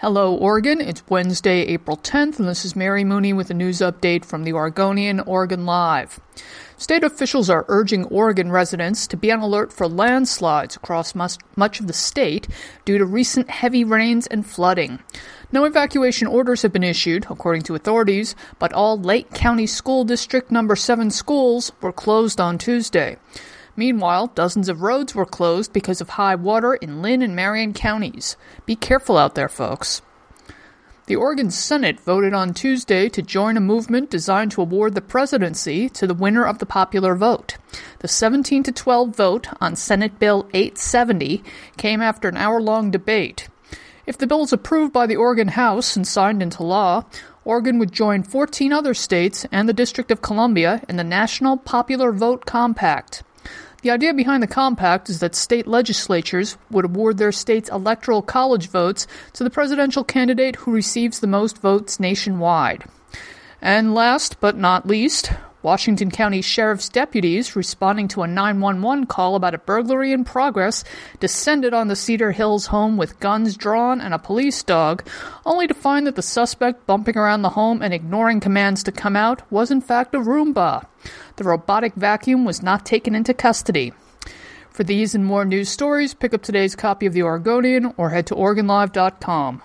Hello, Oregon. It's Wednesday, April 10th, and this is Mary Mooney with a news update from the Oregonian Oregon Live. State officials are urging Oregon residents to be on alert for landslides across much of the state due to recent heavy rains and flooding. No evacuation orders have been issued, according to authorities, but all Lake County School District number 7 schools were closed on Tuesday. Meanwhile, dozens of roads were closed because of high water in Linn and Marion counties. Be careful out there, folks. The Oregon Senate voted on Tuesday to join a movement designed to award the presidency to the winner of the popular vote. The 17 to 12 vote on Senate Bill 870 came after an hour long debate. If the bill is approved by the Oregon House and signed into law, Oregon would join 14 other states and the District of Columbia in the National Popular Vote Compact. The idea behind the compact is that state legislatures would award their state's electoral college votes to the presidential candidate who receives the most votes nationwide. And last but not least, Washington County Sheriff's deputies, responding to a 911 call about a burglary in progress, descended on the Cedar Hills home with guns drawn and a police dog, only to find that the suspect bumping around the home and ignoring commands to come out was in fact a Roomba. The robotic vacuum was not taken into custody. For these and more news stories, pick up today's copy of The Oregonian or head to OregonLive.com.